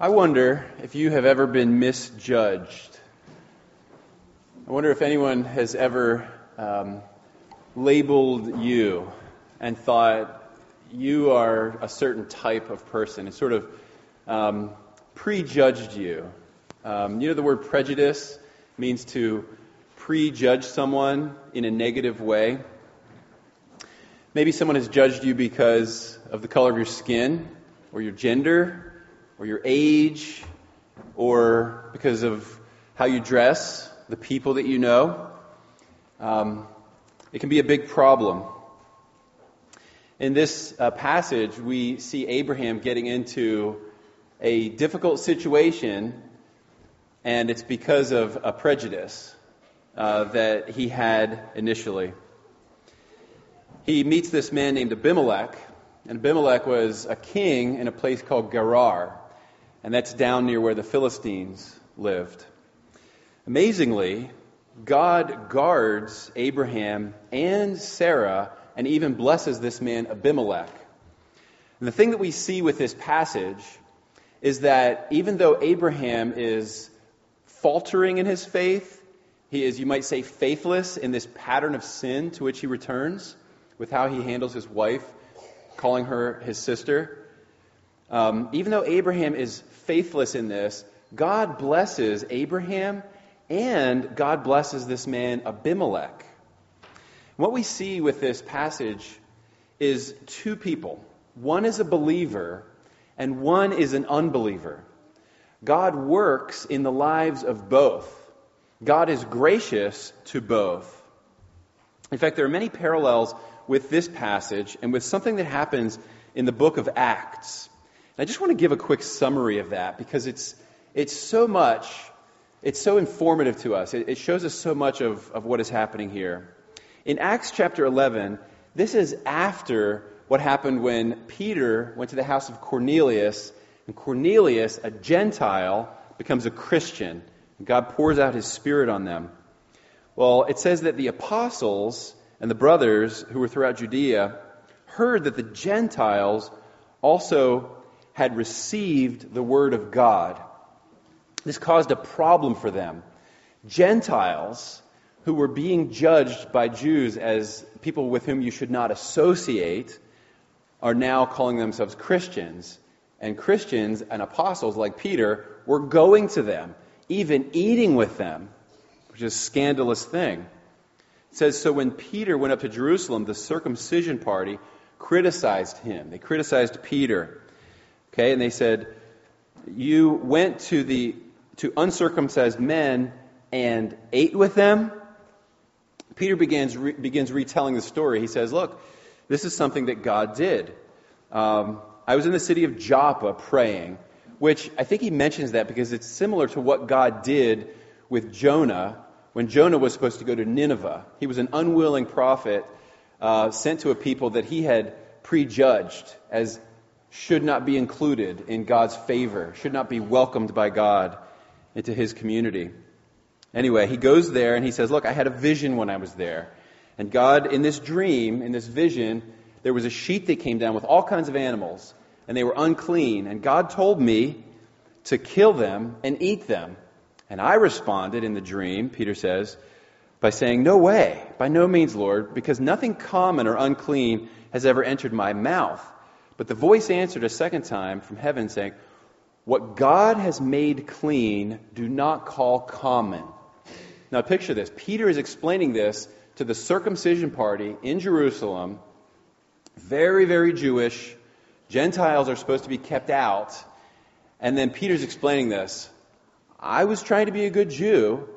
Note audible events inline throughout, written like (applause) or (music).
I wonder if you have ever been misjudged. I wonder if anyone has ever um, labeled you and thought you are a certain type of person and sort of um, prejudged you. Um, you know, the word prejudice means to prejudge someone in a negative way. Maybe someone has judged you because of the color of your skin or your gender or your age or because of how you dress, the people that you know. Um, it can be a big problem. In this uh, passage, we see Abraham getting into a difficult situation, and it's because of a prejudice uh, that he had initially. He meets this man named Abimelech, and Abimelech was a king in a place called Gerar and that's down near where the Philistines lived. Amazingly, God guards Abraham and Sarah and even blesses this man Abimelech. And the thing that we see with this passage is that even though Abraham is faltering in his faith, he is, you might say, faithless in this pattern of sin to which he returns with how he handles his wife, calling her his sister. Um, even though Abraham is faithless in this, God blesses Abraham and God blesses this man Abimelech. What we see with this passage is two people. One is a believer and one is an unbeliever. God works in the lives of both. God is gracious to both. In fact, there are many parallels with this passage and with something that happens in the book of Acts. I just want to give a quick summary of that because it's, it's so much, it's so informative to us. It, it shows us so much of, of what is happening here. In Acts chapter 11, this is after what happened when Peter went to the house of Cornelius, and Cornelius, a Gentile, becomes a Christian. God pours out his Spirit on them. Well, it says that the apostles and the brothers who were throughout Judea heard that the Gentiles also had received the Word of God. This caused a problem for them. Gentiles, who were being judged by Jews as people with whom you should not associate, are now calling themselves Christians. And Christians and apostles like Peter were going to them, even eating with them, which is a scandalous thing. It says, So when Peter went up to Jerusalem, the circumcision party criticized him. They criticized Peter. Okay, and they said, You went to the to uncircumcised men and ate with them. Peter begins re, begins retelling the story. He says, Look, this is something that God did. Um, I was in the city of Joppa praying, which I think he mentions that because it's similar to what God did with Jonah when Jonah was supposed to go to Nineveh. He was an unwilling prophet uh, sent to a people that he had prejudged as should not be included in God's favor, should not be welcomed by God into his community. Anyway, he goes there and he says, Look, I had a vision when I was there. And God, in this dream, in this vision, there was a sheet that came down with all kinds of animals, and they were unclean. And God told me to kill them and eat them. And I responded in the dream, Peter says, by saying, No way, by no means, Lord, because nothing common or unclean has ever entered my mouth. But the voice answered a second time from heaven, saying, What God has made clean, do not call common. Now picture this. Peter is explaining this to the circumcision party in Jerusalem. Very, very Jewish. Gentiles are supposed to be kept out. And then Peter's explaining this. I was trying to be a good Jew.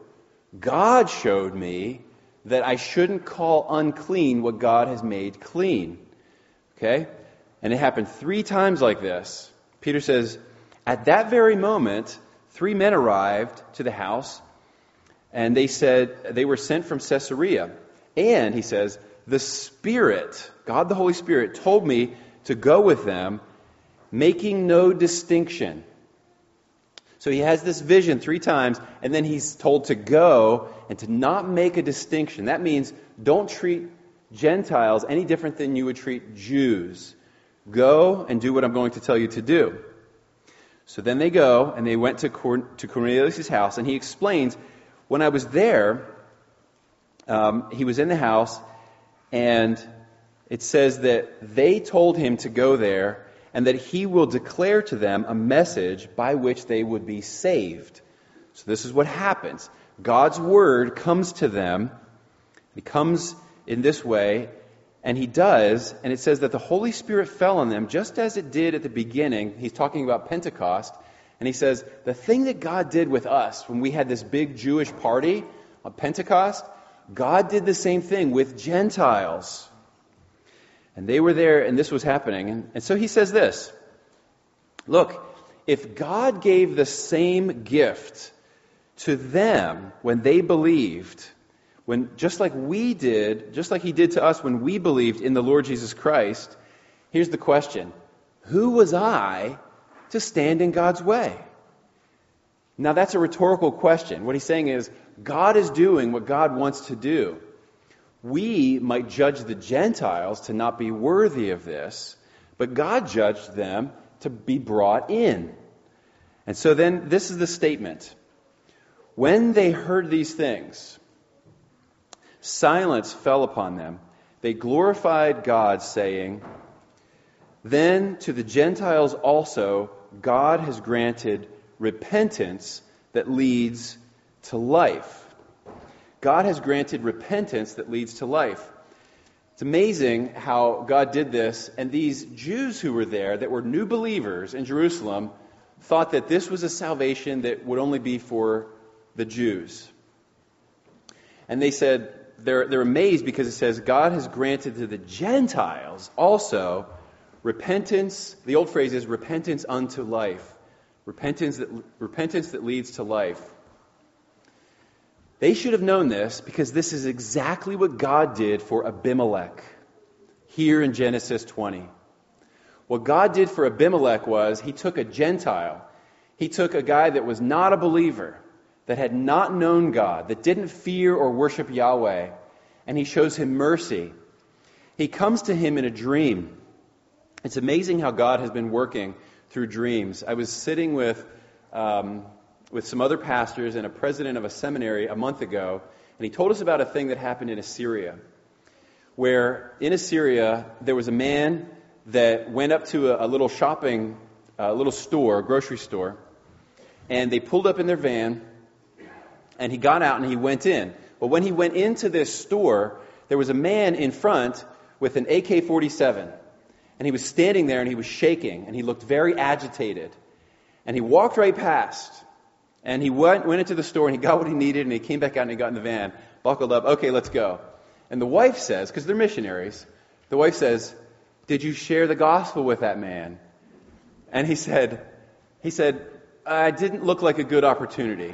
God showed me that I shouldn't call unclean what God has made clean. Okay? And it happened three times like this. Peter says, At that very moment, three men arrived to the house, and they said they were sent from Caesarea. And, he says, the Spirit, God the Holy Spirit, told me to go with them, making no distinction. So he has this vision three times, and then he's told to go and to not make a distinction. That means don't treat Gentiles any different than you would treat Jews. Go and do what I'm going to tell you to do. So then they go and they went to, Cor- to Cornelius' house, and he explains, When I was there, um, he was in the house, and it says that they told him to go there and that he will declare to them a message by which they would be saved. So this is what happens. God's word comes to them. it comes in this way, and he does, and it says that the Holy Spirit fell on them just as it did at the beginning. He's talking about Pentecost, and he says, The thing that God did with us when we had this big Jewish party on Pentecost, God did the same thing with Gentiles. And they were there, and this was happening. And, and so he says this Look, if God gave the same gift to them when they believed, when just like we did, just like he did to us when we believed in the Lord Jesus Christ, here's the question Who was I to stand in God's way? Now, that's a rhetorical question. What he's saying is, God is doing what God wants to do. We might judge the Gentiles to not be worthy of this, but God judged them to be brought in. And so then, this is the statement. When they heard these things, silence fell upon them. They glorified God, saying, Then to the Gentiles also God has granted repentance that leads to life. God has granted repentance that leads to life. It's amazing how God did this, and these Jews who were there that were new believers in Jerusalem thought that this was a salvation that would only be for the Jews. And they said, they're, they're amazed because it says, God has granted to the Gentiles also repentance. The old phrase is repentance unto life. Repentance that, repentance that leads to life. They should have known this because this is exactly what God did for Abimelech here in Genesis 20. What God did for Abimelech was he took a Gentile, he took a guy that was not a believer, that had not known God, that didn't fear or worship Yahweh, and he shows him mercy. He comes to him in a dream. It's amazing how God has been working through dreams. I was sitting with um, with some other pastors and a president of a seminary a month ago, and he told us about a thing that happened in Assyria. Where in Assyria, there was a man that went up to a, a little shopping, a little store, a grocery store, and they pulled up in their van, and he got out and he went in. But when he went into this store, there was a man in front with an AK 47. And he was standing there and he was shaking and he looked very agitated. And he walked right past. And he went, went into the store and he got what he needed and he came back out and he got in the van, buckled up, okay, let's go. And the wife says, because they're missionaries, the wife says, Did you share the gospel with that man? And he said, he said, I didn't look like a good opportunity.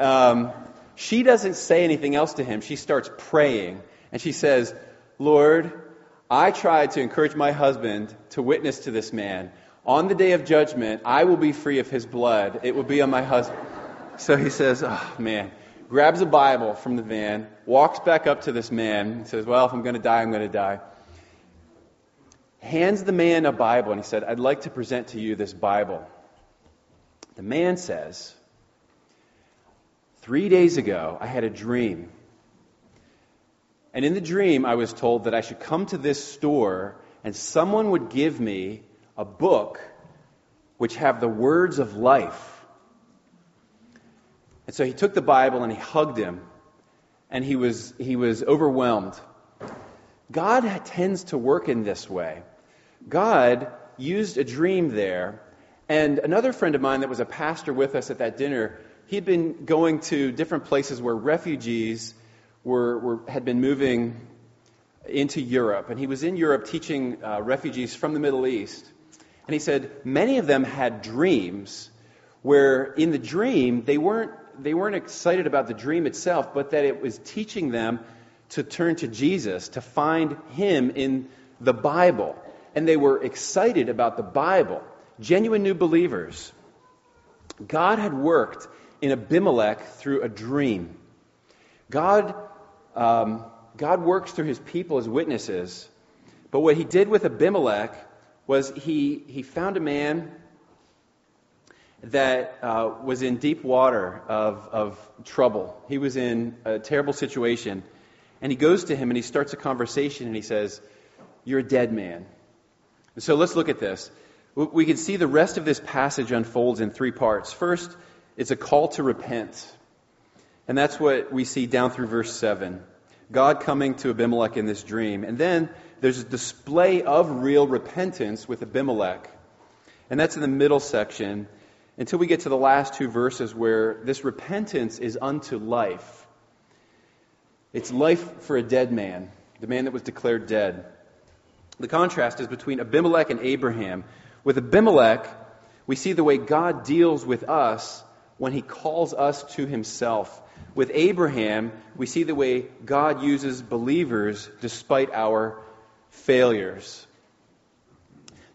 Um, she doesn't say anything else to him. She starts praying and she says, Lord, I tried to encourage my husband to witness to this man, on the day of judgment, I will be free of his blood. It will be on my husband. So he says, Oh, man. Grabs a Bible from the van, walks back up to this man, and says, Well, if I'm going to die, I'm going to die. Hands the man a Bible, and he said, I'd like to present to you this Bible. The man says, Three days ago, I had a dream. And in the dream, I was told that I should come to this store and someone would give me a book which have the words of life. And so he took the Bible and he hugged him, and he was, he was overwhelmed. God tends to work in this way. God used a dream there, and another friend of mine that was a pastor with us at that dinner, he'd been going to different places where refugees were, were had been moving into Europe, and he was in Europe teaching uh, refugees from the Middle East. And he said many of them had dreams where in the dream they weren't, they weren't excited about the dream itself, but that it was teaching them to turn to Jesus, to find him in the Bible. And they were excited about the Bible, genuine new believers. God had worked in Abimelech through a dream. God, um, God works through his people as witnesses. But what he did with Abimelech was he, he found a man that uh, was in deep water of, of trouble. He was in a terrible situation. And he goes to him and he starts a conversation and he says, You're a dead man. So let's look at this. We can see the rest of this passage unfolds in three parts. First, it's a call to repent. And that's what we see down through verse 7. God coming to Abimelech in this dream. And then there's a display of real repentance with Abimelech. And that's in the middle section until we get to the last two verses where this repentance is unto life. It's life for a dead man, the man that was declared dead. The contrast is between Abimelech and Abraham. With Abimelech, we see the way God deals with us when he calls us to himself. With Abraham, we see the way God uses believers despite our failures.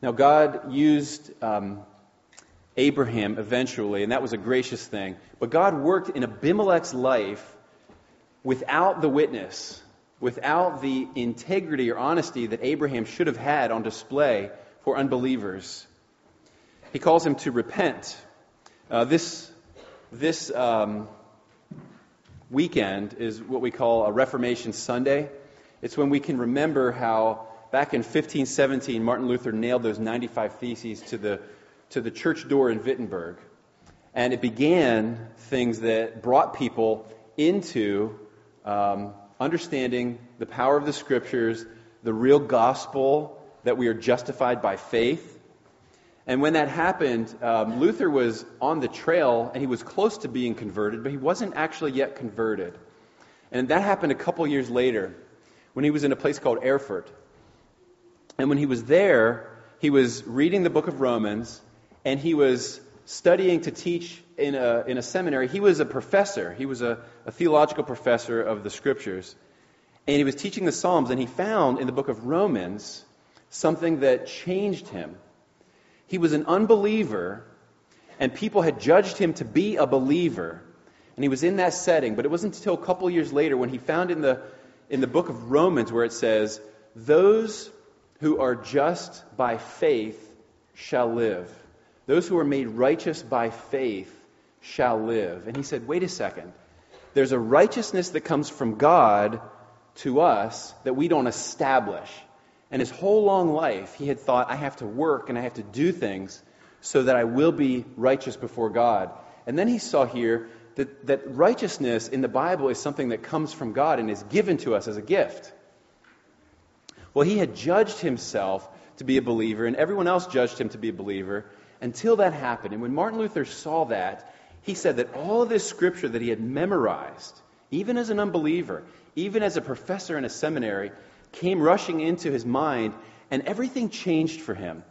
Now, God used um, Abraham eventually, and that was a gracious thing. But God worked in Abimelech's life without the witness, without the integrity or honesty that Abraham should have had on display for unbelievers. He calls him to repent. Uh, this this um, weekend is what we call a Reformation Sunday. It's when we can remember how back in 1517 Martin Luther nailed those 95 theses to the to the church door in Wittenberg. And it began things that brought people into um, understanding the power of the scriptures, the real gospel that we are justified by faith. And when that happened, um, Luther was on the trail and he was close to being converted, but he wasn't actually yet converted. And that happened a couple years later when he was in a place called Erfurt. And when he was there, he was reading the book of Romans and he was studying to teach in a, in a seminary. He was a professor, he was a, a theological professor of the scriptures. And he was teaching the Psalms, and he found in the book of Romans something that changed him. He was an unbeliever, and people had judged him to be a believer. And he was in that setting, but it wasn't until a couple years later when he found in the, in the book of Romans where it says, Those who are just by faith shall live. Those who are made righteous by faith shall live. And he said, wait a second. There's a righteousness that comes from God to us that we don't establish. And his whole long life, he had thought, I have to work and I have to do things so that I will be righteous before God. And then he saw here that, that righteousness in the Bible is something that comes from God and is given to us as a gift. Well, he had judged himself to be a believer, and everyone else judged him to be a believer until that happened. And when Martin Luther saw that, he said that all of this scripture that he had memorized, even as an unbeliever, even as a professor in a seminary, came rushing into his mind, and everything changed for him.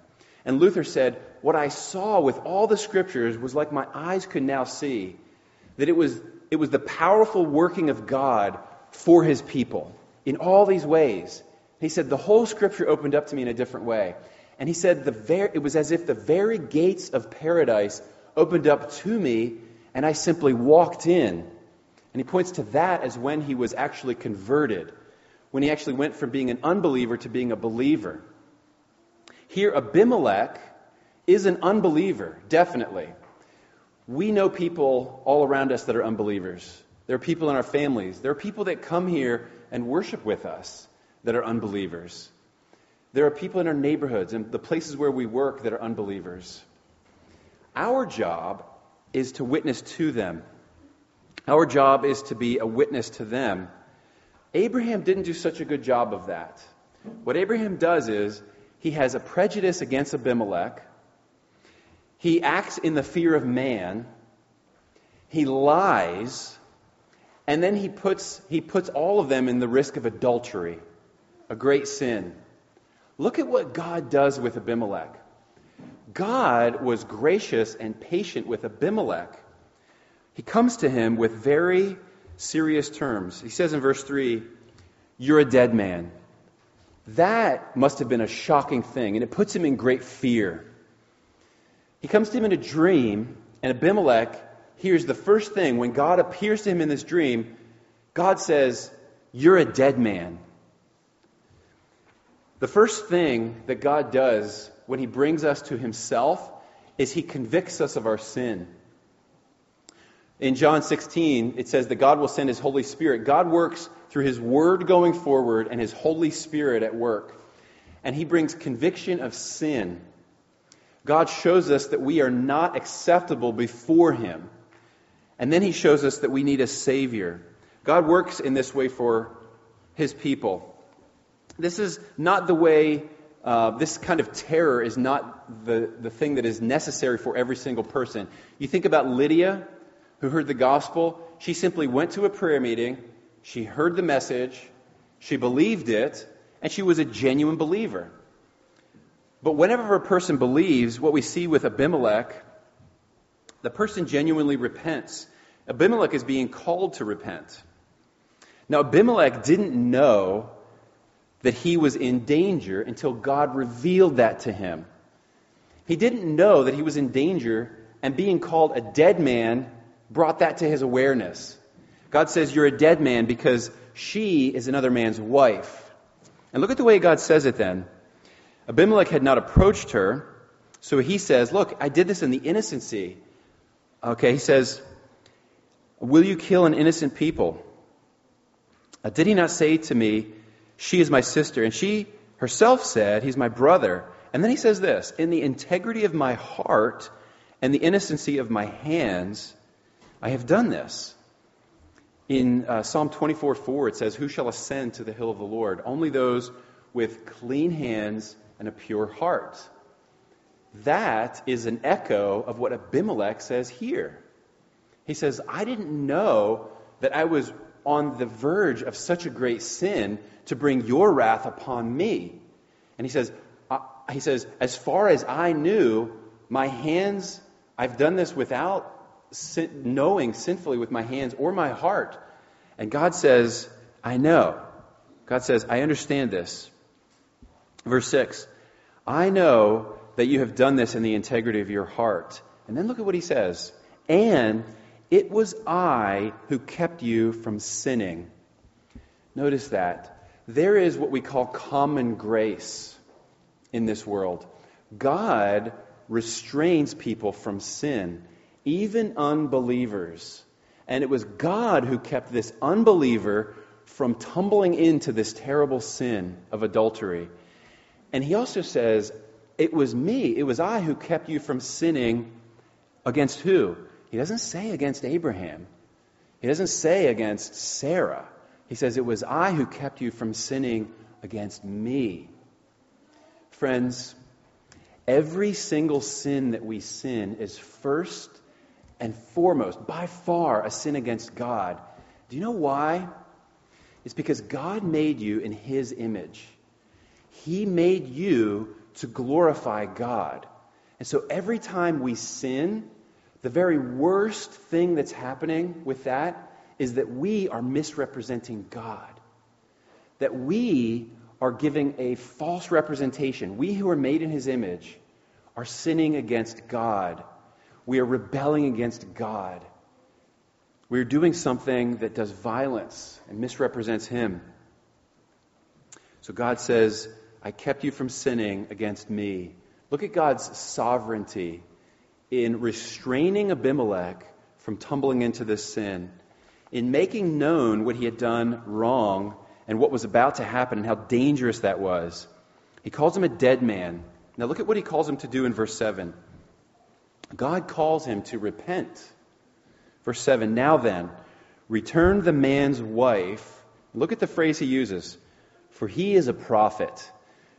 And Luther said, What I saw with all the scriptures was like my eyes could now see, that it was, it was the powerful working of God for his people in all these ways. He said, The whole scripture opened up to me in a different way. And he said, the ver- it was as if the very gates of paradise opened up to me, and I simply walked in. And he points to that as when he was actually converted, when he actually went from being an unbeliever to being a believer. Here, Abimelech is an unbeliever, definitely. We know people all around us that are unbelievers. There are people in our families. There are people that come here and worship with us that are unbelievers. There are people in our neighborhoods and the places where we work that are unbelievers. Our job is to witness to them. Our job is to be a witness to them. Abraham didn't do such a good job of that. What Abraham does is he has a prejudice against Abimelech. He acts in the fear of man. He lies. And then he puts, he puts all of them in the risk of adultery, a great sin. Look at what God does with Abimelech. God was gracious and patient with Abimelech. He comes to him with very serious terms. He says in verse 3, You're a dead man. That must have been a shocking thing, and it puts him in great fear. He comes to him in a dream, and Abimelech hears the first thing when God appears to him in this dream. God says, You're a dead man. The first thing that God does when He brings us to Himself is he convicts us of our sin. In John 16, it says that God will send his Holy Spirit. God works through his word going forward and his Holy Spirit at work. And he brings conviction of sin. God shows us that we are not acceptable before him. And then he shows us that we need a Savior. God works in this way for his people. This is not the way, uh, this kind of terror is not the, the thing that is necessary for every single person. You think about Lydia, who heard the gospel. She simply went to a prayer meeting, she heard the message, she believed it, and she was a genuine believer. But whenever a person believes, what we see with Abimelech, the person genuinely repents. Abimelech is being called to repent. Now, Abimelech didn't know that he was in danger until God revealed that to him. He didn't know that he was in danger, and being called a dead man brought that to his awareness. God says, You're a dead man because she is another man's wife. And look at the way God says it then. Abimelech had not approached her, so he says, Look, I did this in the innocency. Okay, he says, Will you kill an innocent people? Uh, did he not say to me, She is my sister? And she herself said, He's my brother. And then he says this In the integrity of my heart and the innocency of my hands, I have done this. In uh, Psalm 24 4, it says, Who shall ascend to the hill of the Lord? Only those with clean hands and a pure heart. That is an echo of what Abimelech says here. He says, I didn't know that I was on the verge of such a great sin to bring your wrath upon me. And he says, uh, he says, as far as I knew, my hands, I've done this without sin, knowing sinfully with my hands or my heart. And God says, I know. God says, I understand this. Verse 6 I know that you have done this in the integrity of your heart. And then look at what he says. And it was I who kept you from sinning. Notice that. There is what we call common grace in this world. God restrains people from sin, even unbelievers. And it was God who kept this unbeliever from tumbling into this terrible sin of adultery. And he also says, It was me, it was I who kept you from sinning against who? He doesn't say against Abraham. He doesn't say against Sarah. He says, It was I who kept you from sinning against me. Friends, every single sin that we sin is first and foremost, by far, a sin against God. Do you know why? It's because God made you in His image. He made you to glorify God. And so every time we sin, the very worst thing that's happening with that is that we are misrepresenting God. That we are giving a false representation. We who are made in His image are sinning against God. We are rebelling against God. We are doing something that does violence and misrepresents Him. So God says, I kept you from sinning against me. Look at God's sovereignty in restraining Abimelech from tumbling into this sin, in making known what he had done wrong and what was about to happen and how dangerous that was. He calls him a dead man. Now look at what he calls him to do in verse 7. God calls him to repent. Verse 7 Now then, return the man's wife. Look at the phrase he uses. For he is a prophet.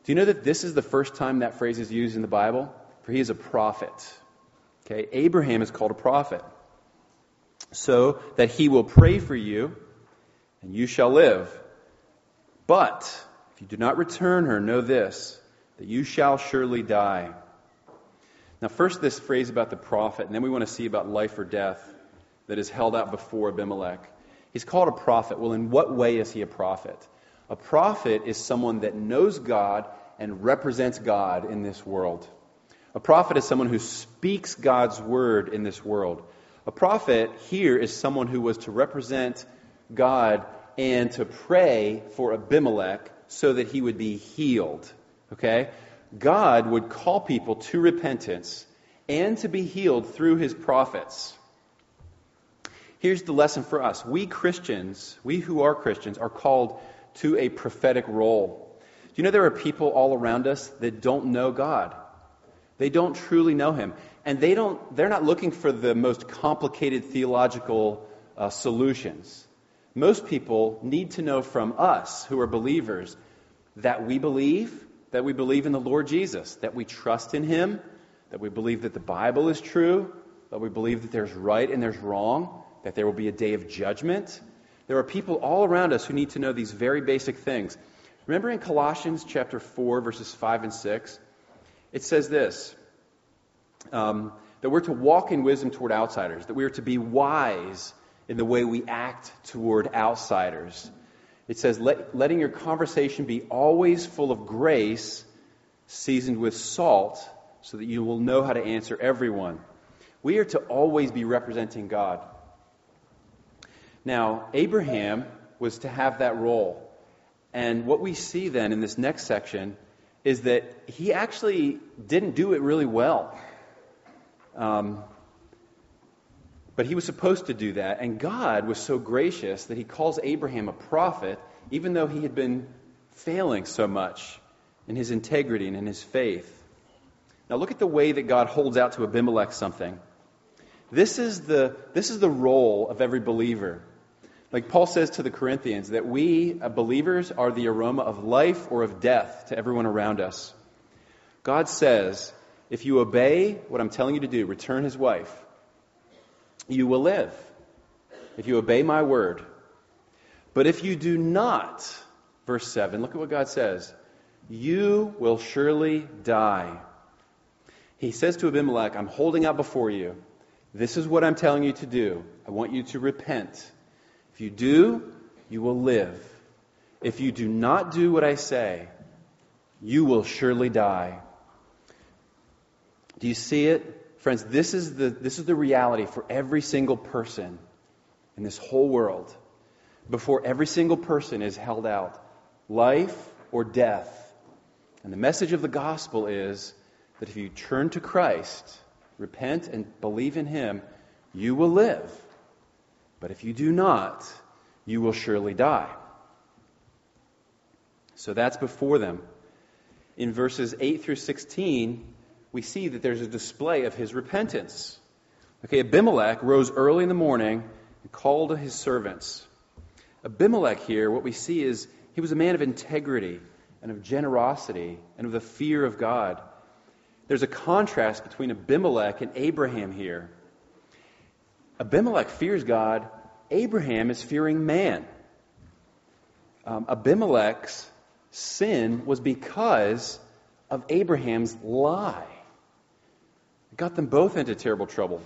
Do you know that this is the first time that phrase is used in the Bible? For he is a prophet. Okay, Abraham is called a prophet. So that he will pray for you, and you shall live. But if you do not return her, know this, that you shall surely die. Now, first, this phrase about the prophet, and then we want to see about life or death that is held out before Abimelech. He's called a prophet. Well, in what way is he a prophet? A prophet is someone that knows God and represents God in this world. A prophet is someone who speaks God's word in this world. A prophet here is someone who was to represent God and to pray for Abimelech so that he would be healed. Okay? God would call people to repentance and to be healed through his prophets. Here's the lesson for us. We Christians, we who are Christians, are called to a prophetic role. Do you know there are people all around us that don't know God? They don't truly know him. And they don't, they're not looking for the most complicated theological uh, solutions. Most people need to know from us who are believers that we believe, that we believe in the Lord Jesus, that we trust in him, that we believe that the Bible is true, that we believe that there's right and there's wrong, that there will be a day of judgment. There are people all around us who need to know these very basic things. Remember in Colossians chapter 4, verses 5 and 6? It says this um, that we're to walk in wisdom toward outsiders, that we are to be wise in the way we act toward outsiders. It says, Let, letting your conversation be always full of grace, seasoned with salt, so that you will know how to answer everyone. We are to always be representing God. Now, Abraham was to have that role. And what we see then in this next section is that he actually didn't do it really well. Um, but he was supposed to do that, and God was so gracious that he calls Abraham a prophet, even though he had been failing so much in his integrity and in his faith. Now, look at the way that God holds out to Abimelech something. This is the, this is the role of every believer. Like Paul says to the Corinthians, that we uh, believers are the aroma of life or of death to everyone around us. God says, if you obey what I'm telling you to do, return his wife, you will live. If you obey my word. But if you do not, verse 7, look at what God says, you will surely die. He says to Abimelech, I'm holding out before you. This is what I'm telling you to do. I want you to repent. If you do, you will live. If you do not do what I say, you will surely die. Do you see it? Friends, this is the, this is the reality for every single person in this whole world. Before every single person is held out life or death. And the message of the gospel is that if you turn to Christ, repent and believe in Him, you will live. But if you do not, you will surely die. So that's before them. In verses 8 through 16, we see that there's a display of his repentance. Okay, Abimelech rose early in the morning and called his servants. Abimelech here, what we see is he was a man of integrity and of generosity and of the fear of God. There's a contrast between Abimelech and Abraham here. Abimelech fears God, Abraham is fearing man. Um, Abimelech's sin was because of Abraham's lie. Got them both into terrible trouble.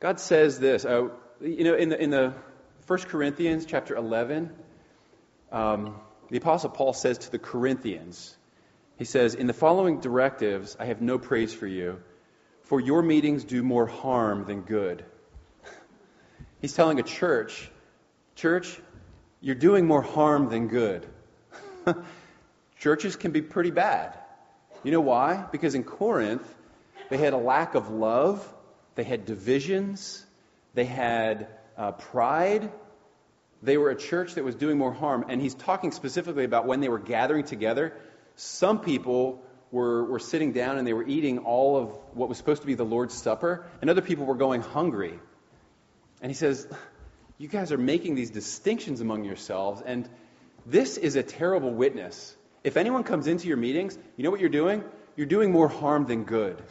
God says this, uh, you know, in the, in the 1 Corinthians chapter 11, um, the Apostle Paul says to the Corinthians, he says, In the following directives, I have no praise for you, for your meetings do more harm than good. (laughs) He's telling a church, Church, you're doing more harm than good. (laughs) Churches can be pretty bad. You know why? Because in Corinth, they had a lack of love, they had divisions, they had uh, pride. They were a church that was doing more harm. And he's talking specifically about when they were gathering together. Some people were, were sitting down and they were eating all of what was supposed to be the Lord's Supper, and other people were going hungry. And he says, You guys are making these distinctions among yourselves, and this is a terrible witness. If anyone comes into your meetings, you know what you're doing? You're doing more harm than good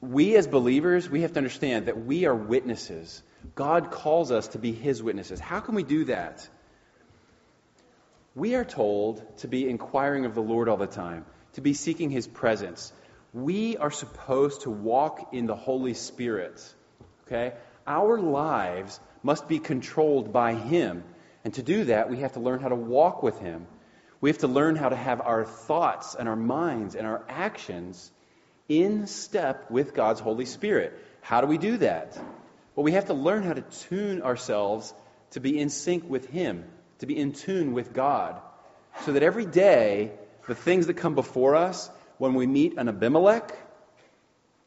we as believers, we have to understand that we are witnesses. God calls us to be his witnesses. How can we do that? We are told to be inquiring of the Lord all the time, to be seeking his presence. We are supposed to walk in the Holy Spirit. Okay? Our lives must be controlled by him. And to do that, we have to learn how to walk with him. We have to learn how to have our thoughts and our minds and our actions in step with God's Holy Spirit. How do we do that? Well, we have to learn how to tune ourselves to be in sync with Him, to be in tune with God, so that every day, the things that come before us, when we meet an Abimelech,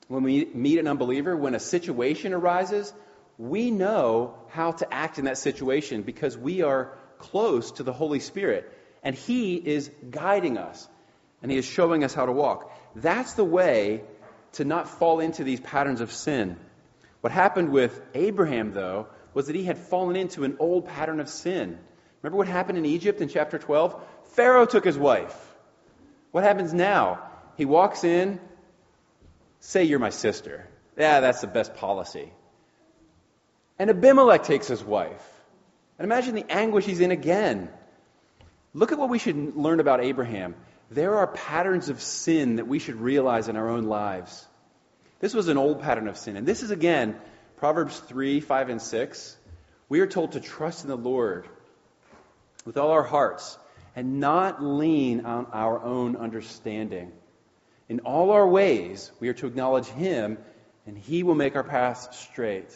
when we meet an unbeliever, when a situation arises, we know how to act in that situation because we are close to the Holy Spirit. And He is guiding us, and He is showing us how to walk. That's the way to not fall into these patterns of sin. What happened with Abraham, though, was that he had fallen into an old pattern of sin. Remember what happened in Egypt in chapter 12? Pharaoh took his wife. What happens now? He walks in, say you're my sister. Yeah, that's the best policy. And Abimelech takes his wife. And imagine the anguish he's in again. Look at what we should learn about Abraham. There are patterns of sin that we should realize in our own lives. This was an old pattern of sin. And this is, again, Proverbs 3, 5, and 6. We are told to trust in the Lord with all our hearts and not lean on our own understanding. In all our ways, we are to acknowledge Him, and He will make our paths straight.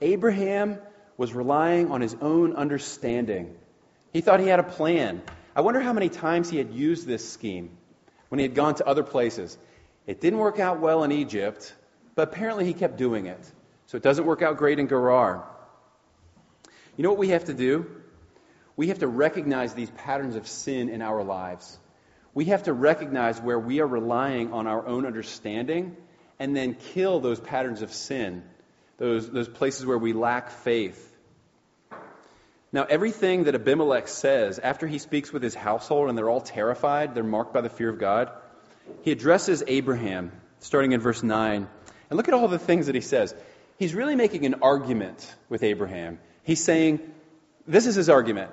Abraham was relying on his own understanding. He thought he had a plan. I wonder how many times he had used this scheme when he had gone to other places. It didn't work out well in Egypt, but apparently he kept doing it. So it doesn't work out great in Gerar. You know what we have to do? We have to recognize these patterns of sin in our lives. We have to recognize where we are relying on our own understanding and then kill those patterns of sin, those, those places where we lack faith. Now, everything that Abimelech says after he speaks with his household and they're all terrified, they're marked by the fear of God, he addresses Abraham, starting in verse 9. And look at all the things that he says. He's really making an argument with Abraham. He's saying, This is his argument.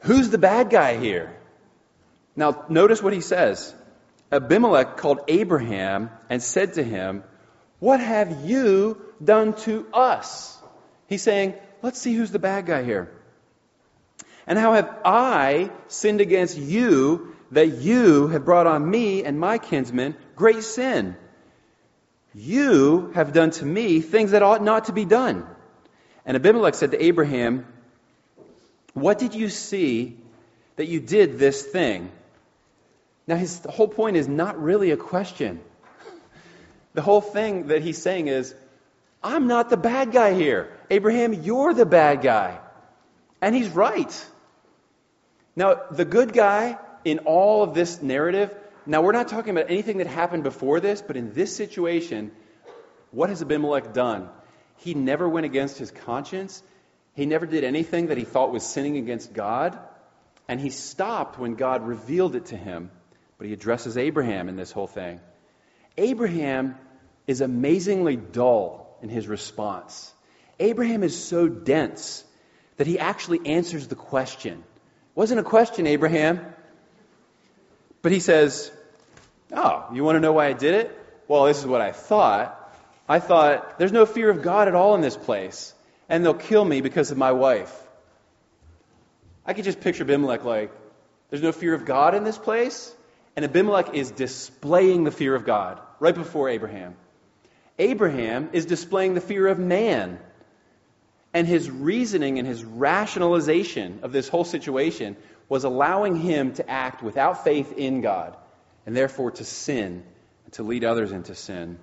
Who's the bad guy here? Now, notice what he says. Abimelech called Abraham and said to him, What have you done to us? He's saying, Let's see who's the bad guy here. And how have I sinned against you that you have brought on me and my kinsmen great sin? You have done to me things that ought not to be done. And Abimelech said to Abraham, What did you see that you did this thing? Now, his whole point is not really a question. The whole thing that he's saying is, I'm not the bad guy here. Abraham, you're the bad guy. And he's right. Now, the good guy in all of this narrative, now we're not talking about anything that happened before this, but in this situation, what has Abimelech done? He never went against his conscience. He never did anything that he thought was sinning against God. And he stopped when God revealed it to him. But he addresses Abraham in this whole thing. Abraham is amazingly dull in his response. Abraham is so dense that he actually answers the question. Wasn't a question, Abraham. But he says, Oh, you want to know why I did it? Well, this is what I thought. I thought, there's no fear of God at all in this place, and they'll kill me because of my wife. I could just picture Abimelech like, there's no fear of God in this place? And Abimelech is displaying the fear of God right before Abraham. Abraham is displaying the fear of man. And his reasoning and his rationalization of this whole situation was allowing him to act without faith in God and therefore to sin and to lead others into sin.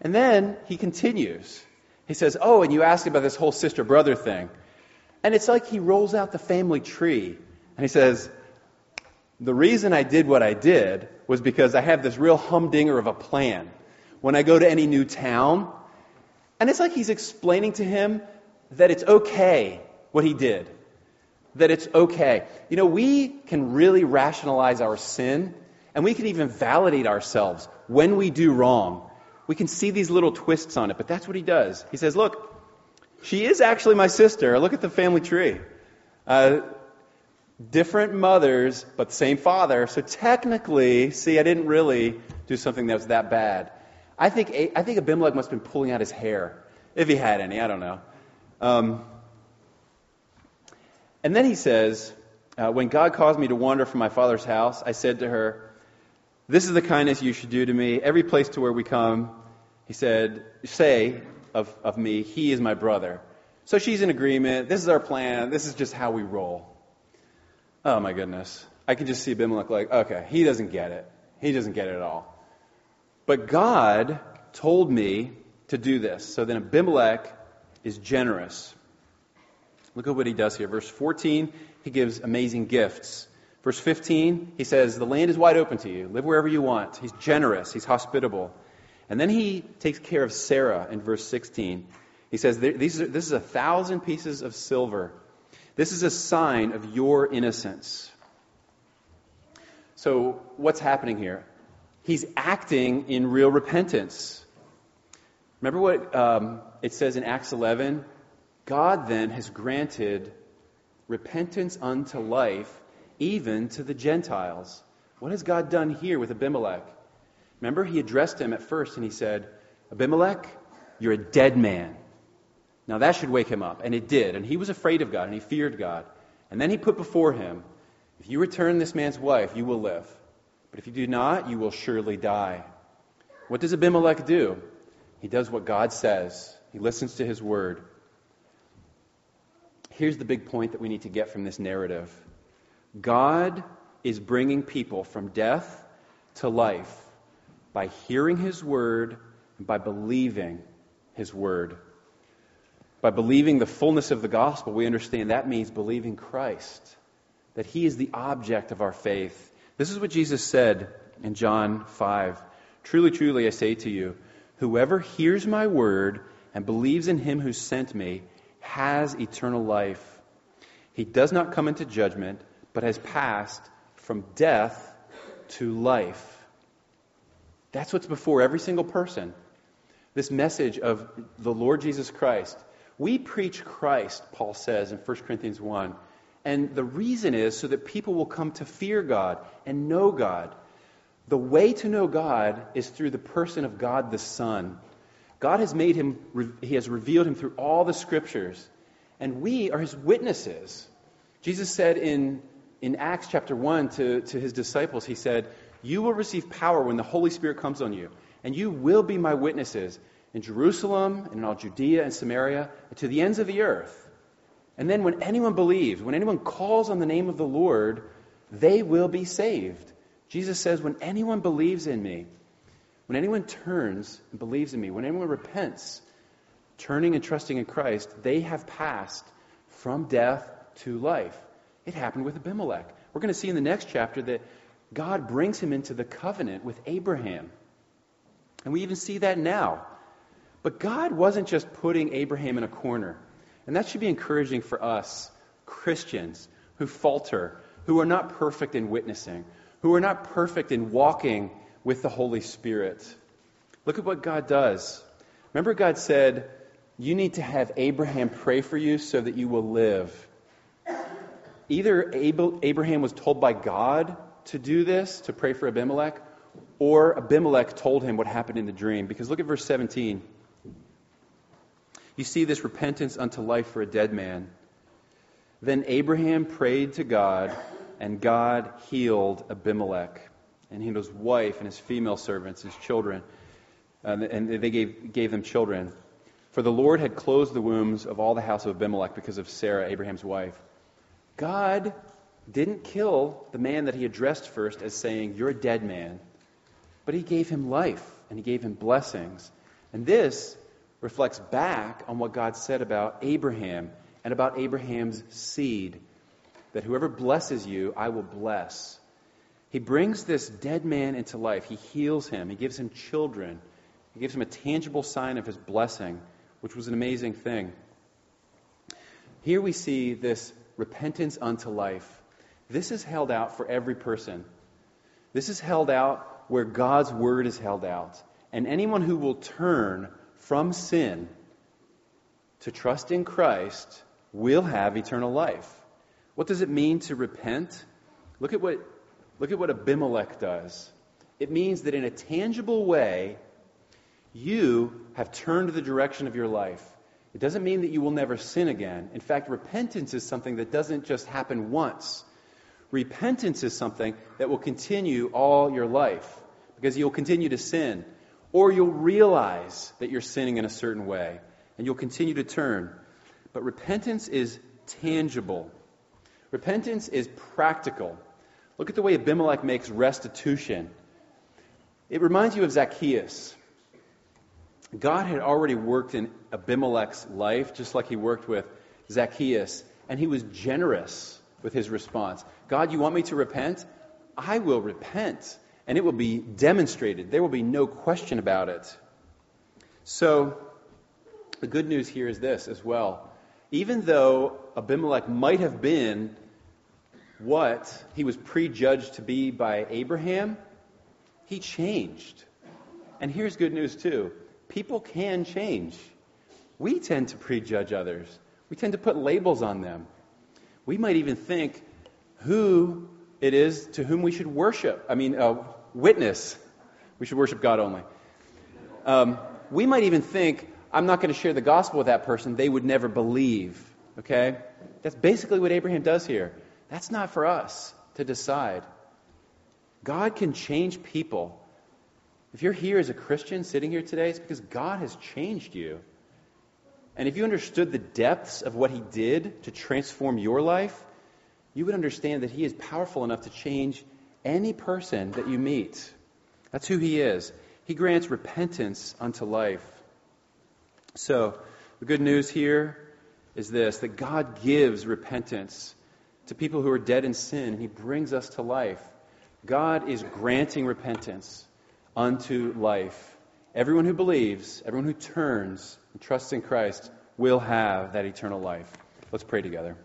And then he continues. He says, Oh, and you asked about this whole sister brother thing. And it's like he rolls out the family tree and he says, The reason I did what I did was because I have this real humdinger of a plan. When I go to any new town, and it's like he's explaining to him that it's okay what he did. That it's okay. You know, we can really rationalize our sin, and we can even validate ourselves when we do wrong. We can see these little twists on it, but that's what he does. He says, Look, she is actually my sister. Look at the family tree. Uh, different mothers, but same father. So technically, see, I didn't really do something that was that bad. I think, I think Abimelech must have been pulling out his hair, if he had any. I don't know. Um, and then he says, uh, When God caused me to wander from my father's house, I said to her, This is the kindness you should do to me. Every place to where we come, he said, Say of, of me, He is my brother. So she's in agreement. This is our plan. This is just how we roll. Oh my goodness. I can just see Abimelech like, okay, he doesn't get it. He doesn't get it at all. But God told me to do this. So then Abimelech is generous. Look at what he does here. Verse 14, he gives amazing gifts. Verse 15, he says, The land is wide open to you. Live wherever you want. He's generous, he's hospitable. And then he takes care of Sarah in verse 16. He says, This is a thousand pieces of silver. This is a sign of your innocence. So, what's happening here? He's acting in real repentance. Remember what um, it says in Acts 11? God then has granted repentance unto life even to the Gentiles. What has God done here with Abimelech? Remember, he addressed him at first and he said, Abimelech, you're a dead man. Now that should wake him up. And it did. And he was afraid of God and he feared God. And then he put before him, If you return this man's wife, you will live. But if you do not, you will surely die. What does Abimelech do? He does what God says, he listens to his word. Here's the big point that we need to get from this narrative God is bringing people from death to life by hearing his word and by believing his word. By believing the fullness of the gospel, we understand that means believing Christ, that he is the object of our faith. This is what Jesus said in John 5. Truly, truly, I say to you, whoever hears my word and believes in him who sent me has eternal life. He does not come into judgment, but has passed from death to life. That's what's before every single person. This message of the Lord Jesus Christ. We preach Christ, Paul says in 1 Corinthians 1. And the reason is so that people will come to fear God and know God. The way to know God is through the person of God the Son. God has made him, he has revealed him through all the scriptures, and we are his witnesses. Jesus said in, in Acts chapter 1 to, to his disciples, he said, You will receive power when the Holy Spirit comes on you, and you will be my witnesses in Jerusalem and in all Judea and Samaria, and to the ends of the earth. And then when anyone believes, when anyone calls on the name of the Lord, they will be saved. Jesus says, When anyone believes in me, when anyone turns and believes in me, when anyone repents, turning and trusting in Christ, they have passed from death to life. It happened with Abimelech. We're going to see in the next chapter that God brings him into the covenant with Abraham. And we even see that now. But God wasn't just putting Abraham in a corner. And that should be encouraging for us, Christians, who falter, who are not perfect in witnessing, who are not perfect in walking with the Holy Spirit. Look at what God does. Remember, God said, You need to have Abraham pray for you so that you will live. Either Abraham was told by God to do this, to pray for Abimelech, or Abimelech told him what happened in the dream. Because look at verse 17. You see this repentance unto life for a dead man. Then Abraham prayed to God, and God healed Abimelech and he and his wife and his female servants, his children, and they gave, gave them children. For the Lord had closed the wombs of all the house of Abimelech because of Sarah, Abraham's wife. God didn't kill the man that he addressed first as saying, You're a dead man, but he gave him life and he gave him blessings. And this reflects back on what God said about Abraham and about Abraham's seed that whoever blesses you, I will bless. He brings this dead man into life. He heals him. He gives him children. He gives him a tangible sign of his blessing, which was an amazing thing. Here we see this repentance unto life. This is held out for every person. This is held out where God's word is held out. And anyone who will turn from sin to trust in Christ will have eternal life. What does it mean to repent? Look at what Look at what Abimelech does. It means that in a tangible way, you have turned the direction of your life. It doesn't mean that you will never sin again. In fact, repentance is something that doesn't just happen once. Repentance is something that will continue all your life because you'll continue to sin. Or you'll realize that you're sinning in a certain way and you'll continue to turn. But repentance is tangible, repentance is practical. Look at the way Abimelech makes restitution It reminds you of Zacchaeus. God had already worked in Abimelech's life, just like he worked with Zacchaeus, and he was generous with his response. God, you want me to repent? I will repent, and it will be demonstrated. There will be no question about it. So, the good news here is this as well. Even though Abimelech might have been what he was prejudged to be by Abraham, he changed. And here's good news, too people can change. We tend to prejudge others, we tend to put labels on them. We might even think who it is to whom we should worship. I mean, uh, witness. We should worship God only. Um, we might even think, I'm not going to share the gospel with that person. They would never believe. Okay? That's basically what Abraham does here. That's not for us to decide. God can change people. If you're here as a Christian sitting here today, it's because God has changed you. And if you understood the depths of what He did to transform your life, you would understand that He is powerful enough to change any person that you meet. That's who He is. He grants repentance unto life. So, the good news here is this that God gives repentance to people who are dead in sin, and He brings us to life. God is granting repentance unto life. Everyone who believes, everyone who turns and trusts in Christ will have that eternal life. Let's pray together.